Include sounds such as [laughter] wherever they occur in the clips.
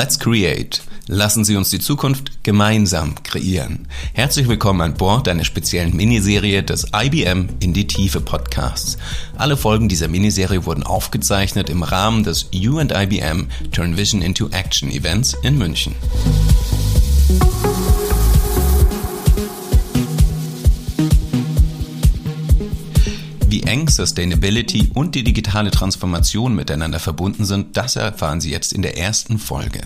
Let's Create. Lassen Sie uns die Zukunft gemeinsam kreieren. Herzlich willkommen an Bord einer speziellen Miniserie des IBM in die Tiefe Podcasts. Alle Folgen dieser Miniserie wurden aufgezeichnet im Rahmen des You and IBM Turn Vision into Action Events in München. Eng Sustainability und die digitale Transformation miteinander verbunden sind, das erfahren Sie jetzt in der ersten Folge.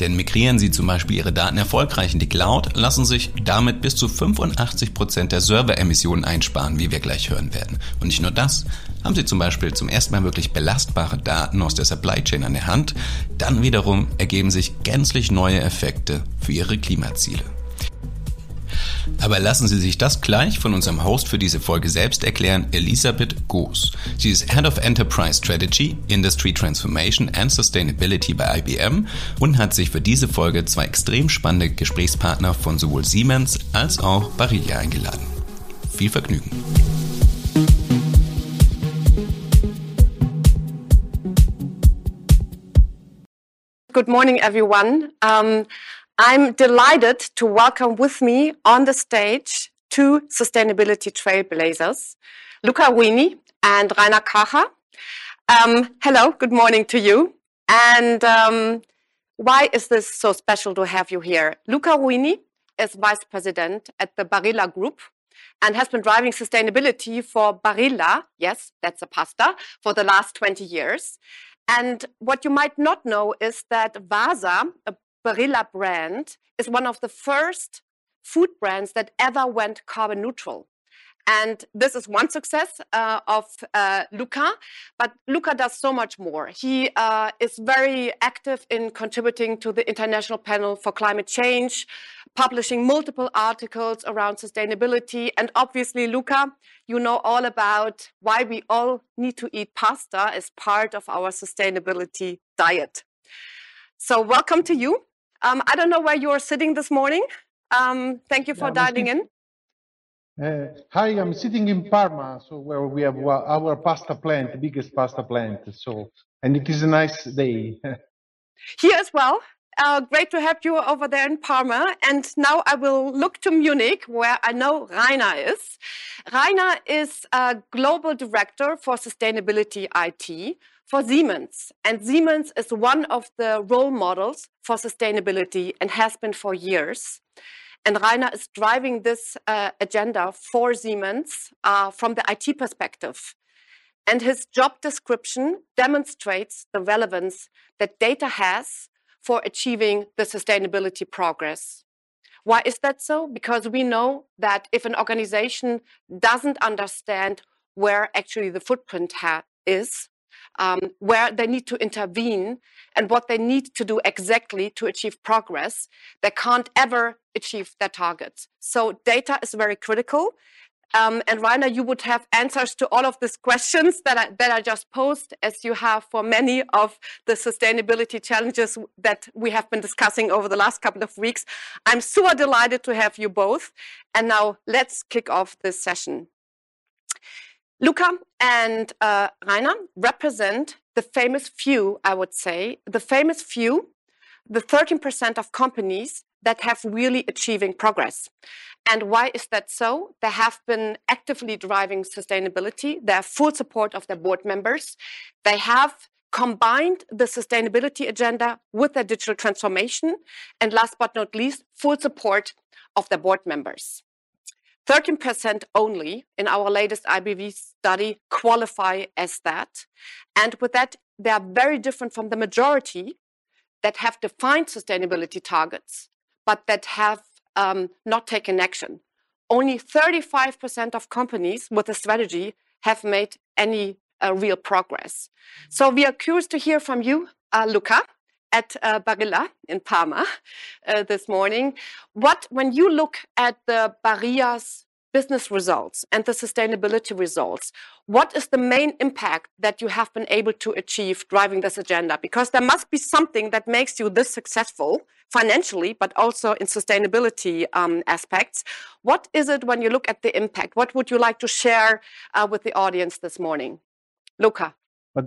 Denn migrieren Sie zum Beispiel Ihre Daten erfolgreich in die Cloud, lassen sich damit bis zu 85 Prozent der Serveremissionen einsparen, wie wir gleich hören werden. Und nicht nur das, haben Sie zum Beispiel zum ersten Mal wirklich belastbare Daten aus der Supply Chain an der Hand, dann wiederum ergeben sich gänzlich neue Effekte für Ihre Klimaziele. Aber lassen Sie sich das gleich von unserem Host für diese Folge selbst erklären, Elisabeth Goos. Sie ist Head of Enterprise Strategy, Industry Transformation and Sustainability bei IBM und hat sich für diese Folge zwei extrem spannende Gesprächspartner von sowohl Siemens als auch Barilla eingeladen. Viel Vergnügen. Good morning, everyone. Um, I'm delighted to welcome with me on the stage two sustainability trailblazers, Luca Ruini and Rainer Karcher. Um, hello, good morning to you. And um, why is this so special to have you here? Luca Ruini is vice president at the Barilla Group and has been driving sustainability for Barilla, yes, that's a pasta, for the last 20 years. And what you might not know is that Wasa, a Barilla brand is one of the first food brands that ever went carbon neutral. And this is one success uh, of uh, Luca, but Luca does so much more. He uh, is very active in contributing to the International Panel for Climate Change, publishing multiple articles around sustainability. And obviously, Luca, you know all about why we all need to eat pasta as part of our sustainability diet. So, welcome to you. Um, I don't know where you are sitting this morning. Um, thank you for yeah, dialing in. Uh, hi, I'm sitting in Parma, so where we have our pasta plant, the biggest pasta plant. So, and it is a nice day. [laughs] Here as well. Uh, great to have you over there in Parma. And now I will look to Munich, where I know Rainer is. Rainer is a global director for sustainability IT for Siemens. And Siemens is one of the role models for sustainability and has been for years. And Rainer is driving this uh, agenda for Siemens uh, from the IT perspective. And his job description demonstrates the relevance that data has for achieving the sustainability progress. Why is that so? Because we know that if an organization doesn't understand where actually the footprint is, um, where they need to intervene and what they need to do exactly to achieve progress, they can't ever achieve their targets. So data is very critical. Um, and Rainer, you would have answers to all of these questions that I, that I just posed, as you have for many of the sustainability challenges that we have been discussing over the last couple of weeks. I'm super delighted to have you both. And now let's kick off this session. Luca and uh, Rainer represent the famous few, I would say, the famous few, the 13% of companies that have really achieving progress. And why is that so? They have been actively driving sustainability. They have full support of their board members. They have combined the sustainability agenda with their digital transformation. And last but not least, full support of their board members. 13% only in our latest IBV study qualify as that. And with that, they are very different from the majority that have defined sustainability targets, but that have um, not taken action. Only 35% of companies with a strategy have made any uh, real progress. So we are curious to hear from you, uh, Luca at uh, Barilla in Parma uh, this morning. What, when you look at the Barilla's business results and the sustainability results, what is the main impact that you have been able to achieve driving this agenda? Because there must be something that makes you this successful financially, but also in sustainability um, aspects. What is it when you look at the impact? What would you like to share uh, with the audience this morning? Luca. But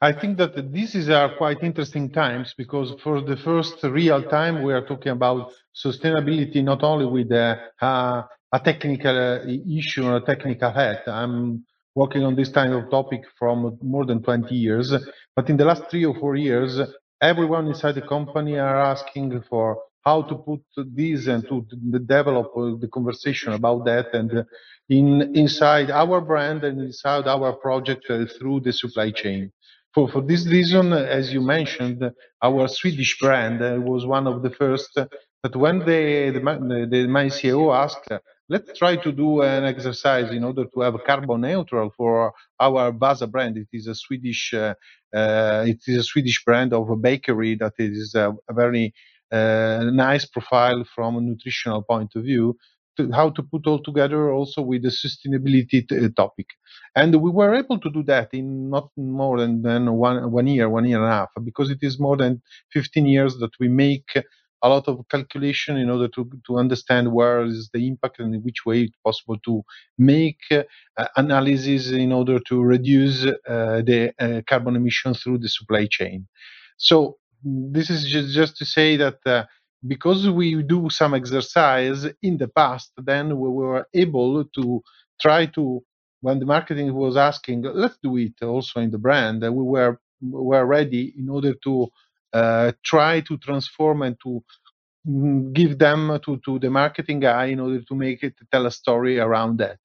I think that this is are quite interesting times because for the first real time we are talking about sustainability not only with a, uh, a technical uh, issue or a technical hat. I'm working on this kind of topic from more than 20 years, but in the last three or four years, everyone inside the company are asking for how to put this and to develop the conversation about that and in inside our brand and inside our project uh, through the supply chain. For, for this reason, as you mentioned, our Swedish brand was one of the first. But when my CEO asked, let's try to do an exercise in order to have carbon neutral for our Wasa brand. It is a Swedish, uh, it is a Swedish brand of a bakery that is a, a very uh, nice profile from a nutritional point of view to, how to put all together also with the sustainability t- uh, topic. And we were able to do that in not more than, than one, one year, one year and a half, because it is more than 15 years that we make a lot of calculation in order to, to understand where is the impact and in which way it's possible to make uh, analysis in order to reduce uh, the uh, carbon emissions through the supply chain. So this is just, just to say that uh, because we do some exercise in the past, then we were able to try to, when the marketing was asking, let's do it also in the brand, we were were ready in order to uh, try to transform and to mm, give them to, to the marketing guy in order to make it tell a story around that.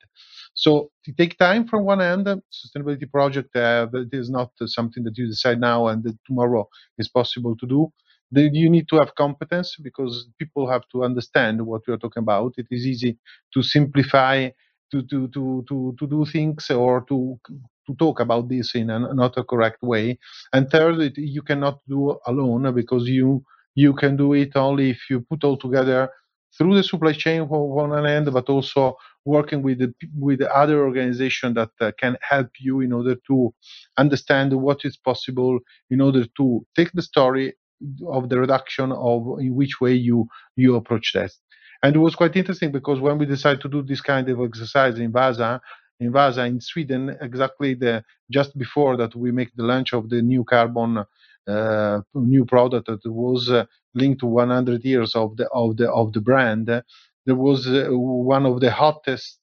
So it take time from one end. Sustainability project uh, it is not something that you decide now and tomorrow is possible to do you need to have competence because people have to understand what we are talking about. It is easy to simplify, to to to to, to do things or to to talk about this in a not a correct way. And third, it, you cannot do alone because you you can do it only if you put all together through the supply chain on one end, but also working with the, with the other organization that uh, can help you in order to understand what is possible in order to take the story of the reduction of in which way you you approach that. And it was quite interesting because when we decided to do this kind of exercise in Wasa, in Wasa in Sweden, exactly the just before that we make the launch of the new carbon uh, new product that was uh, linked to 100 years of the of the of the brand. There was uh, one of the hottest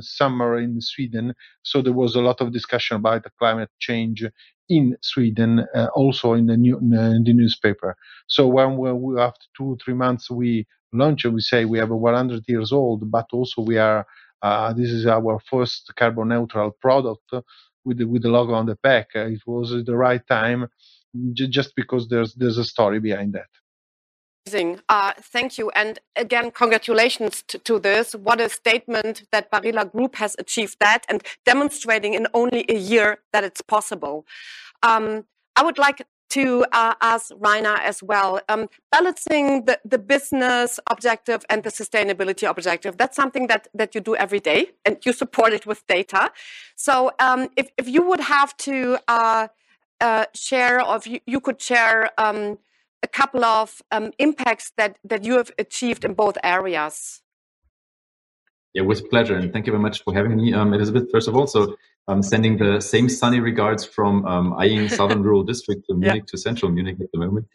summer in Sweden, so there was a lot of discussion about the climate change in Sweden, uh, also in the, new, in the newspaper. So when we, after two three months we launch we say we have a 100 years old, but also we are uh, this is our first carbon neutral product with the, with the logo on the pack. Uh, it was the right time, just because there's there's a story behind that. Amazing. Uh, thank you. And again, congratulations to, to, this. What a statement that Barilla Group has achieved that and demonstrating in only a year that it's possible. Um, I would like to uh, ask Rainer as well. Um, balancing the, the business objective and the sustainability objective, that's something that, that you do every day and you support it with data. So um, if, if you would have to uh, uh, share, or if you, you could share um, a couple of um, impacts that, that you have achieved in both areas. Yeah, with pleasure. And thank you very much for having me, um, Elizabeth, first of all. So I'm sending the same sunny regards from um, Aying [laughs] Southern Rural District to Munich yeah. to Central Munich at the moment.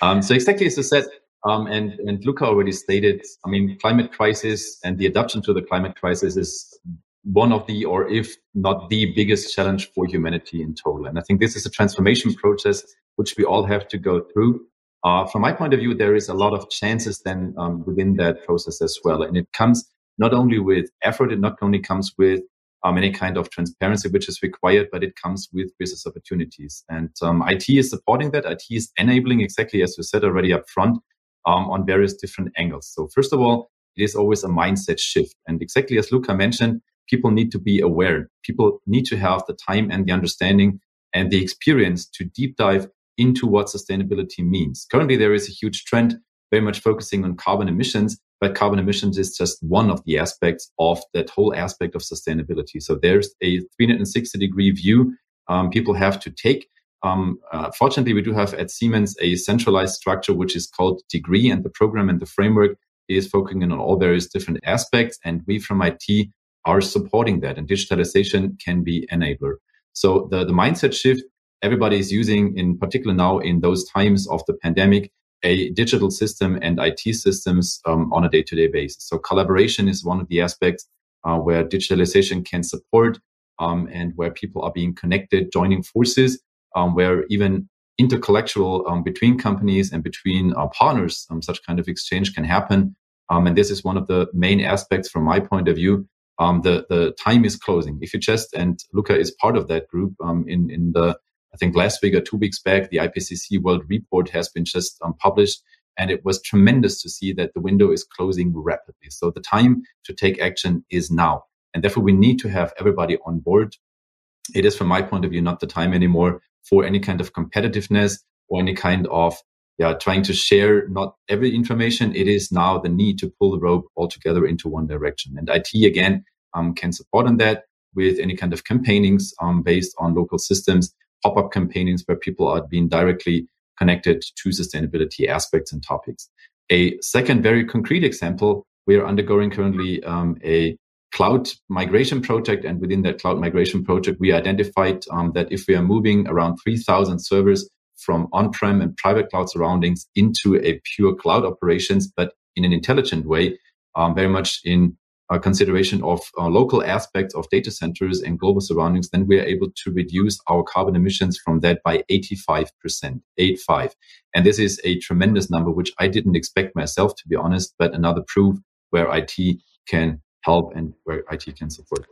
Um, so exactly as you said, um, and, and Luca already stated, I mean, climate crisis and the adaptation to the climate crisis is one of the, or if not the biggest challenge for humanity in total. And I think this is a transformation process which we all have to go through. Uh, from my point of view, there is a lot of chances then um, within that process as well. And it comes not only with effort, it not only comes with um, any kind of transparency which is required, but it comes with business opportunities. And um, IT is supporting that. IT is enabling exactly as you said already up front um, on various different angles. So first of all, it is always a mindset shift. And exactly as Luca mentioned, people need to be aware. People need to have the time and the understanding and the experience to deep dive into what sustainability means. Currently, there is a huge trend very much focusing on carbon emissions, but carbon emissions is just one of the aspects of that whole aspect of sustainability. So there's a 360 degree view um, people have to take. Um, uh, fortunately, we do have at Siemens a centralized structure which is called Degree, and the program and the framework is focusing on all various different aspects. And we from IT are supporting that, and digitalization can be enabler. So the, the mindset shift everybody is using, in particular now in those times of the pandemic, a digital system and IT systems um, on a day-to-day basis. So collaboration is one of the aspects uh, where digitalization can support um, and where people are being connected, joining forces, um, where even intercollectual um, between companies and between uh, partners, um, such kind of exchange can happen. Um, and this is one of the main aspects from my point of view. the the time is closing. If you just and Luca is part of that group in in the I think last week or two weeks back, the IPCC World Report has been just um, published. And it was tremendous to see that the window is closing rapidly. So the time to take action is now. And therefore, we need to have everybody on board. It is, from my point of view, not the time anymore for any kind of competitiveness or any kind of yeah, trying to share not every information. It is now the need to pull the rope all together into one direction. And IT again um, can support on that with any kind of campaignings um, based on local systems pop-up campaigns where people are being directly connected to sustainability aspects and topics. A second very concrete example, we are undergoing currently um, a cloud migration project. And within that cloud migration project, we identified um, that if we are moving around 3,000 servers from on-prem and private cloud surroundings into a pure cloud operations, but in an intelligent way, um, very much in uh, consideration of uh, local aspects of data centers and global surroundings, then we are able to reduce our carbon emissions from that by 85%, 85. And this is a tremendous number, which I didn't expect myself, to be honest, but another proof where IT can help and where IT can support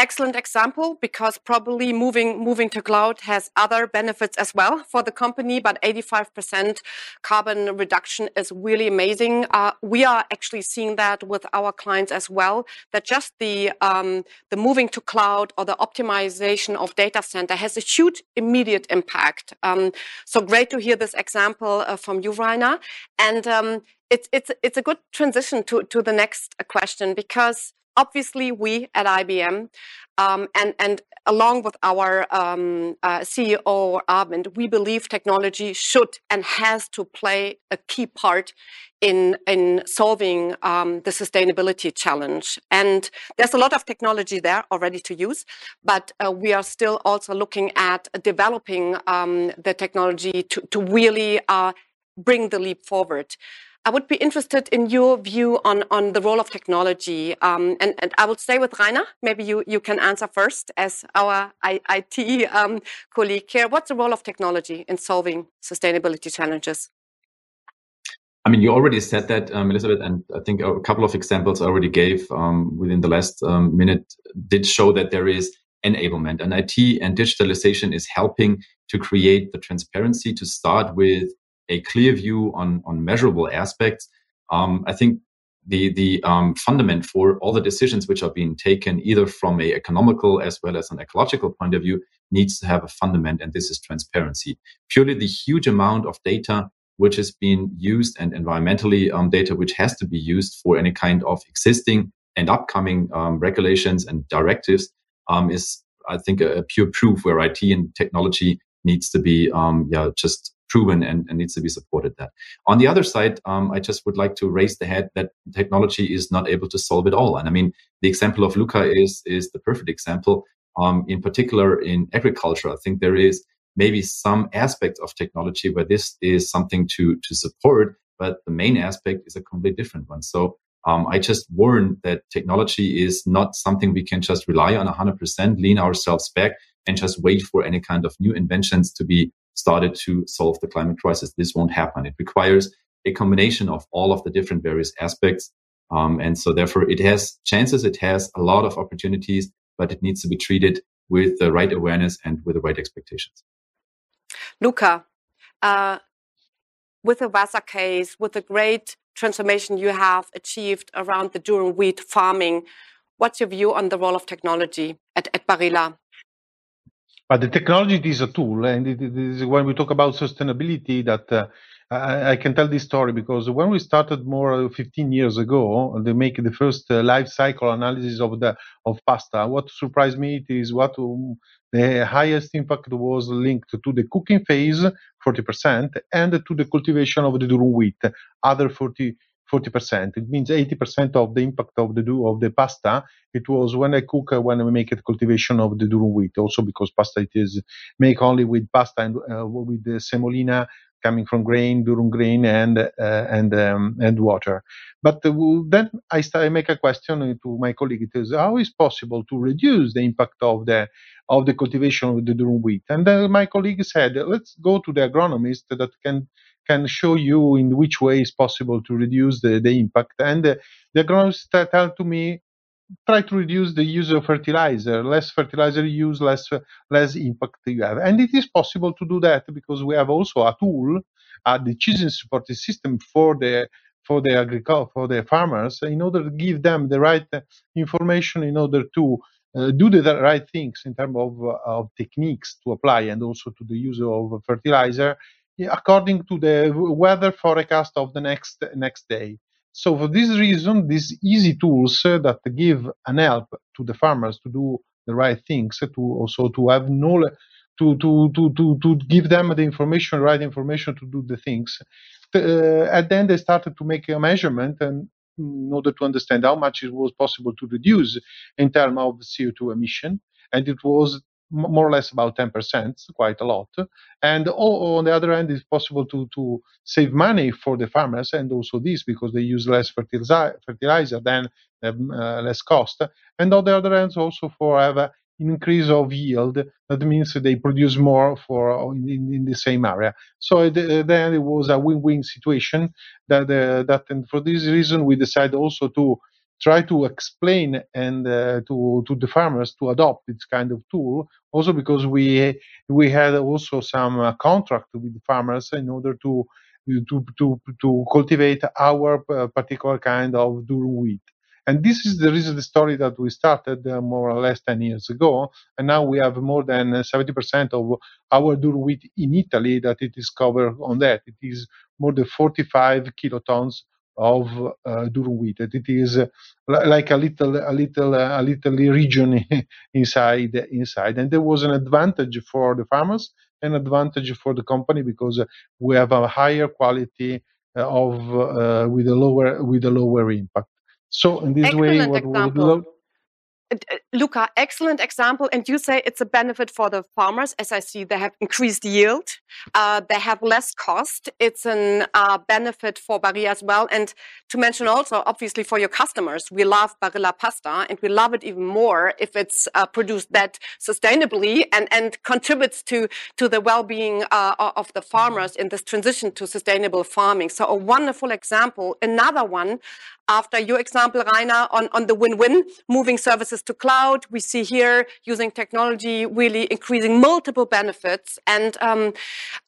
excellent example because probably moving moving to cloud has other benefits as well for the company but 85% carbon reduction is really amazing. Uh, we are actually seeing that with our clients as well that just the um, the moving to cloud or the optimization of data center has a huge immediate impact. Um, so great to hear this example uh, from you Rainer. And um, it's it's it's a good transition to to the next question because obviously we at IBM um, and, and along with our um, uh, CEO Arvind, we believe technology should and has to play a key part in in solving um, the sustainability challenge. And there's a lot of technology there already to use, but uh, we are still also looking at developing um, the technology to to really uh, bring the leap forward. I would be interested in your view on, on the role of technology. Um, and, and I will stay with Rainer. Maybe you, you can answer first as our IT um, colleague here. What's the role of technology in solving sustainability challenges? I mean, you already said that, um, Elizabeth, and I think a couple of examples I already gave um, within the last um, minute did show that there is enablement. And IT and digitalization is helping to create the transparency to start with a clear view on, on measurable aspects, um, I think the the um, fundament for all the decisions which are being taken, either from a economical as well as an ecological point of view, needs to have a fundament, and this is transparency. Purely the huge amount of data which is being used and environmentally um, data which has to be used for any kind of existing and upcoming um, regulations and directives um, is, I think, a, a, pure proof where IT and technology needs to be, um, yeah, just proven and, and, needs to be supported that. On the other side, um, I just would like to raise the head that technology is not able to solve it all. And I mean, the example of Luca is, is the perfect example. Um, in particular in agriculture, I think there is maybe some aspect of technology where this is something to, to support, but the main aspect is a completely different one. So um, I just warn that technology is not something we can just rely on 100%, lean ourselves back and just wait for any kind of new inventions to be started to solve the climate crisis. This won't happen. It requires a combination of all of the different various aspects. Um, and so therefore it has chances, it has a lot of opportunities, but it needs to be treated with the right awareness and with the right expectations. Luca, uh, with the Wasa case, with the great transformation you have achieved around the durum wheat farming, what's your view on the role of technology at, at Barilla? But the technology is a tool, and it is when we talk about sustainability that uh, I, I, can tell this story because when we started more 15 years ago, they make the first uh, life cycle analysis of the of pasta. What surprised me is what um, the highest impact was linked to the cooking phase, 40%, and to the cultivation of the durum wheat, other 40 40%. It means 80% of the impact of the do of the pasta. It was when I cook uh, when I make it cultivation of the durum wheat. Also because pasta it is make only with pasta and uh, with the semolina coming from grain, durum grain, and uh, and um, and water. But uh, then I, start, I make a question to my colleague. It is how is possible to reduce the impact of the of the cultivation of the durum wheat? And then my colleague said, let's go to the agronomist that can can show you in which way is possible to reduce the, the impact. And uh, the agronomist tell to me try to reduce the use of fertilizer. Less fertilizer use, less less impact you have. And it is possible to do that because we have also a tool, a decision supporting system for the for the agriculture for the farmers in order to give them the right information in order to uh, do the right things in terms of, uh, of techniques to apply and also to the use of fertilizer according to the weather forecast of the next next day. So for this reason, these easy tools uh, that give an help to the farmers to do the right things, uh, to also to have knowledge, to, to, to, to, to give them the information, right information to do the things. Uh, and then they started to make a measurement and in order to understand how much it was possible to reduce in terms of CO2 emission. And it was more or less about 10%, quite a lot. And on the other hand, it's possible to, to save money for the farmers and also this because they use less fertilizer, than um, uh, less cost. And on the other hand, also for have an increase of yield. That means they produce more for in, in the same area. So then it was a win-win situation. That uh, that and for this reason we decided also to try to explain and uh, to to the farmers to adopt this kind of tool. Also because we we had also some uh, contract with the farmers in order to to to to cultivate our uh, particular kind of durum wheat. And this is the reason the story that we started uh, more or less 10 years ago. And now we have more than 70% of our durum wheat in Italy that it is covered on that. It is more than 45 kilotons of uh, durum wheat. It is uh, like a little, a little, uh, a little region [laughs] inside, inside. And there was an advantage for the farmers, an advantage for the company because we have a higher quality of uh, with a lower with a lower impact. So in this Excellent way, what example. Luca, excellent example. And you say it's a benefit for the farmers. As I see, they have increased yield. Uh, they have less cost. It's a uh, benefit for Barilla as well. And to mention also, obviously, for your customers, we love Barilla pasta and we love it even more if it's uh, produced that sustainably and, and contributes to, to the well-being uh, of the farmers in this transition to sustainable farming. So a wonderful example. Another one after your example, Rainer, on, on the win-win, moving services to cloud. We see here using technology really increasing multiple benefits. And um,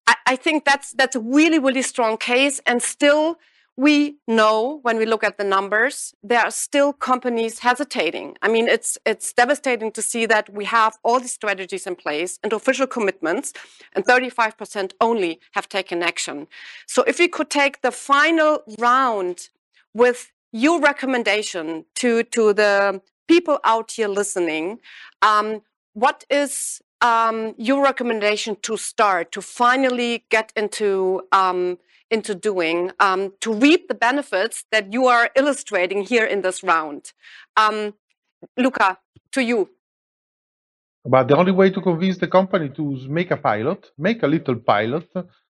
I, I think that's, that's a really, really strong case. And still, we know when we look at the numbers, there are still companies hesitating. I mean, it's it's devastating to see that we have all these strategies in place and official commitments, and 35% only have taken action. So if we could take the final round with your recommendation to to the people out here listening um, what is um, your recommendation to start to finally get into um, into doing um, to reap the benefits that you are illustrating here in this round? Um, luca to you. But the only way to convince the company to make a pilot make a little pilot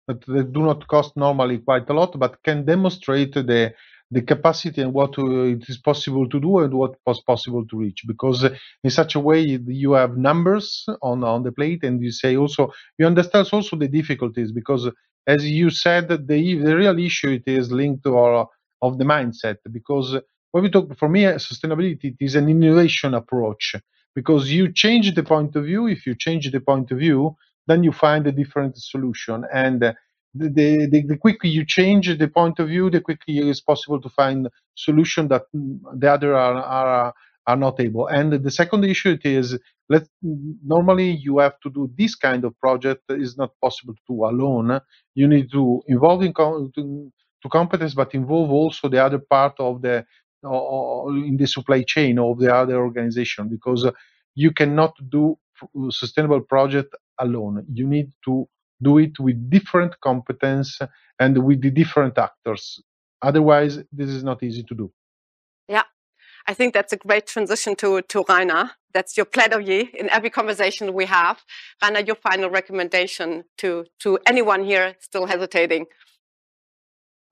that do not cost normally quite a lot but can demonstrate the the capacity and what uh, it is possible to do and what was possible to reach. Because in such a way you have numbers on on the plate and you say also you understand also the difficulties because as you said the the real issue it is linked to our of the mindset. Because when we talk for me sustainability it is an innovation approach. Because you change the point of view if you change the point of view then you find a different solution. And the, the, the quicker you change the point of view, the quicker it's possible to find solution that the other are, are, are not able. And the second issue it is let normally you have to do this kind of project is not possible to alone. You need to involve in to, to competence, but involve also the other part of the uh, in the supply chain of the other organization because you cannot do sustainable project alone. You need to do it with different competence and with the different actors Otherwise, this is not easy to do. Yeah, I think that's a great transition to, to Rainer. That's your plaidoyer in every conversation we have. Rainer, your final recommendation to, to anyone here still hesitating.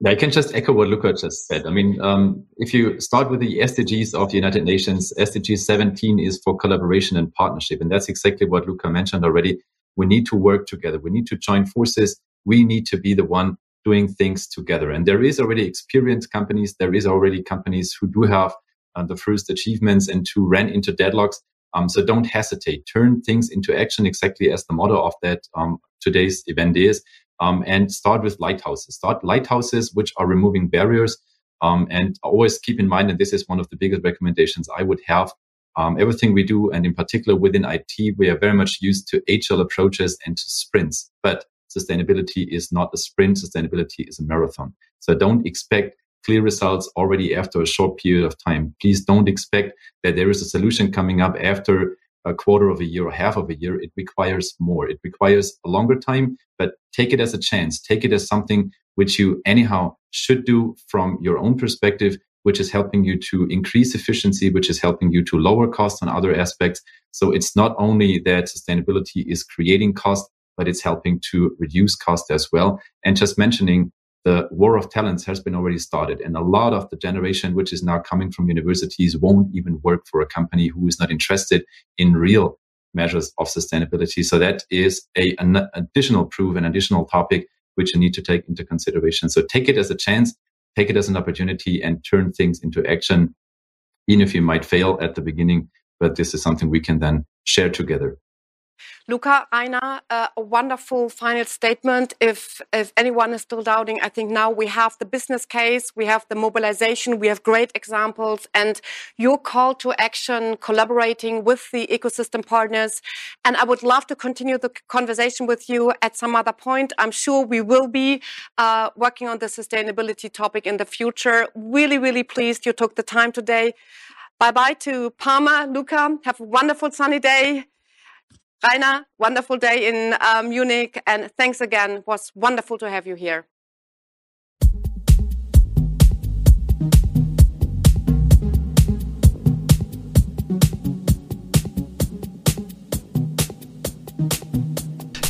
Yeah, I can just echo what Luca just said. I mean, um, if you start with the SDGs of the United Nations, SDG 17 is for collaboration and partnership. And that's exactly what Luca mentioned already. We need to work together. We need to join forces. We need to be the one doing things together. And there is already experienced companies. There is already companies who do have uh, the first achievements and who ran into deadlocks. Um, so don't hesitate. Turn things into action exactly as the motto of that um, today's event is um, and start with lighthouses. Start lighthouses which are removing barriers. Um, and always keep in mind, and this is one of the biggest recommendations I would have. Um, everything we do, and in particular within IT, we are very much used to agile approaches and to sprints. But sustainability is not a sprint. Sustainability is a marathon. So don't expect clear results already after a short period of time. Please don't expect that there is a solution coming up after a quarter of a year or half of a year, it requires more. It requires a longer time, but take it as a chance. Take it as something which you anyhow should do from your own perspective, which is helping you to increase efficiency, which is helping you to lower costs on other aspects. So it's not only that sustainability is creating cost, but it's helping to reduce cost as well. And just mentioning the war of talents has been already started. And a lot of the generation which is now coming from universities won't even work for a company who is not interested in real measures of sustainability. So that is a, an additional proof, an additional topic which you need to take into consideration. So take it as a chance, take it as an opportunity and turn things into action, even if you might fail at the beginning. But this is something we can then share together. Luca, Rainer, uh, a wonderful final statement. If, if anyone is still doubting, I think now we have the business case, we have the mobilization, we have great examples, and your call to action, collaborating with the ecosystem partners. And I would love to continue the conversation with you at some other point. I'm sure we will be uh, working on the sustainability topic in the future. Really, really pleased you took the time today. Bye bye to Parma, Luca. Have a wonderful sunny day. Rainer, wonderful day in uh, Munich, and thanks again. It was wonderful to have you here.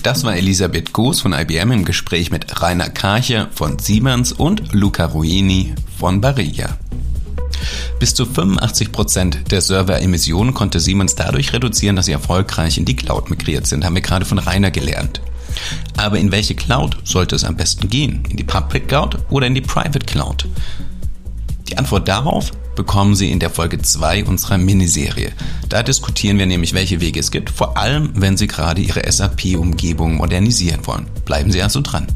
Das war Elisabeth Goos von IBM im Gespräch mit Rainer Karche von Siemens und Luca Ruini von Barilla. Bis zu 85 Prozent der Server-Emissionen konnte Siemens dadurch reduzieren, dass sie erfolgreich in die Cloud migriert sind, haben wir gerade von Rainer gelernt. Aber in welche Cloud sollte es am besten gehen? In die Public Cloud oder in die Private Cloud? Die Antwort darauf bekommen Sie in der Folge 2 unserer Miniserie. Da diskutieren wir nämlich, welche Wege es gibt, vor allem wenn Sie gerade Ihre SAP-Umgebung modernisieren wollen. Bleiben Sie also dran.